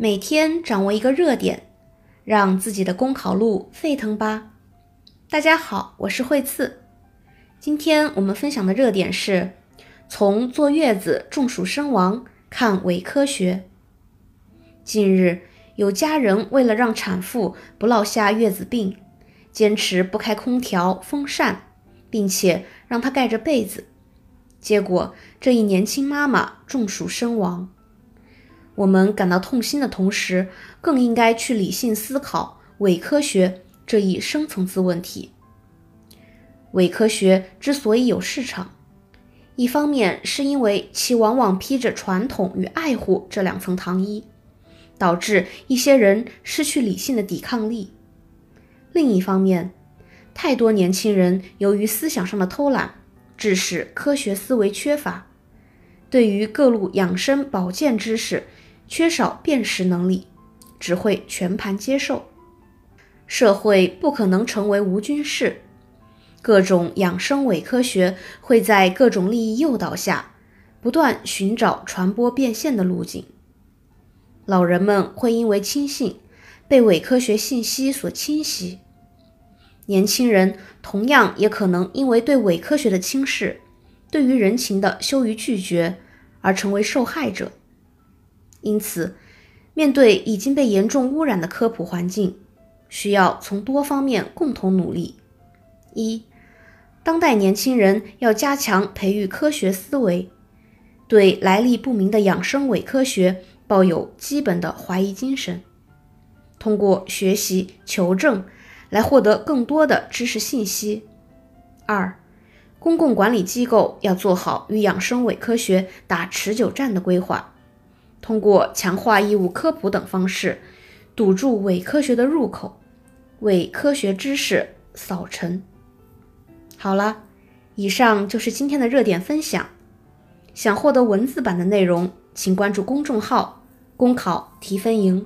每天掌握一个热点，让自己的公考路沸腾吧！大家好，我是惠次。今天我们分享的热点是：从坐月子中暑身亡看伪科学。近日，有家人为了让产妇不落下月子病，坚持不开空调、风扇，并且让她盖着被子，结果这一年轻妈妈中暑身亡。我们感到痛心的同时，更应该去理性思考伪科学这一深层次问题。伪科学之所以有市场，一方面是因为其往往披着传统与爱护这两层糖衣，导致一些人失去理性的抵抗力；另一方面，太多年轻人由于思想上的偷懒，致使科学思维缺乏，对于各路养生保健知识。缺少辨识能力，只会全盘接受。社会不可能成为无菌室，各种养生伪科学会在各种利益诱导下，不断寻找传播变现的路径。老人们会因为轻信，被伪科学信息所侵袭；年轻人同样也可能因为对伪科学的轻视，对于人情的羞于拒绝，而成为受害者。因此，面对已经被严重污染的科普环境，需要从多方面共同努力。一，当代年轻人要加强培育科学思维，对来历不明的养生伪科学抱有基本的怀疑精神，通过学习求证来获得更多的知识信息。二，公共管理机构要做好与养生伪科学打持久战的规划。通过强化义务科普等方式，堵住伪科学的入口，为科学知识扫尘。好了，以上就是今天的热点分享。想获得文字版的内容，请关注公众号“公考提分营”。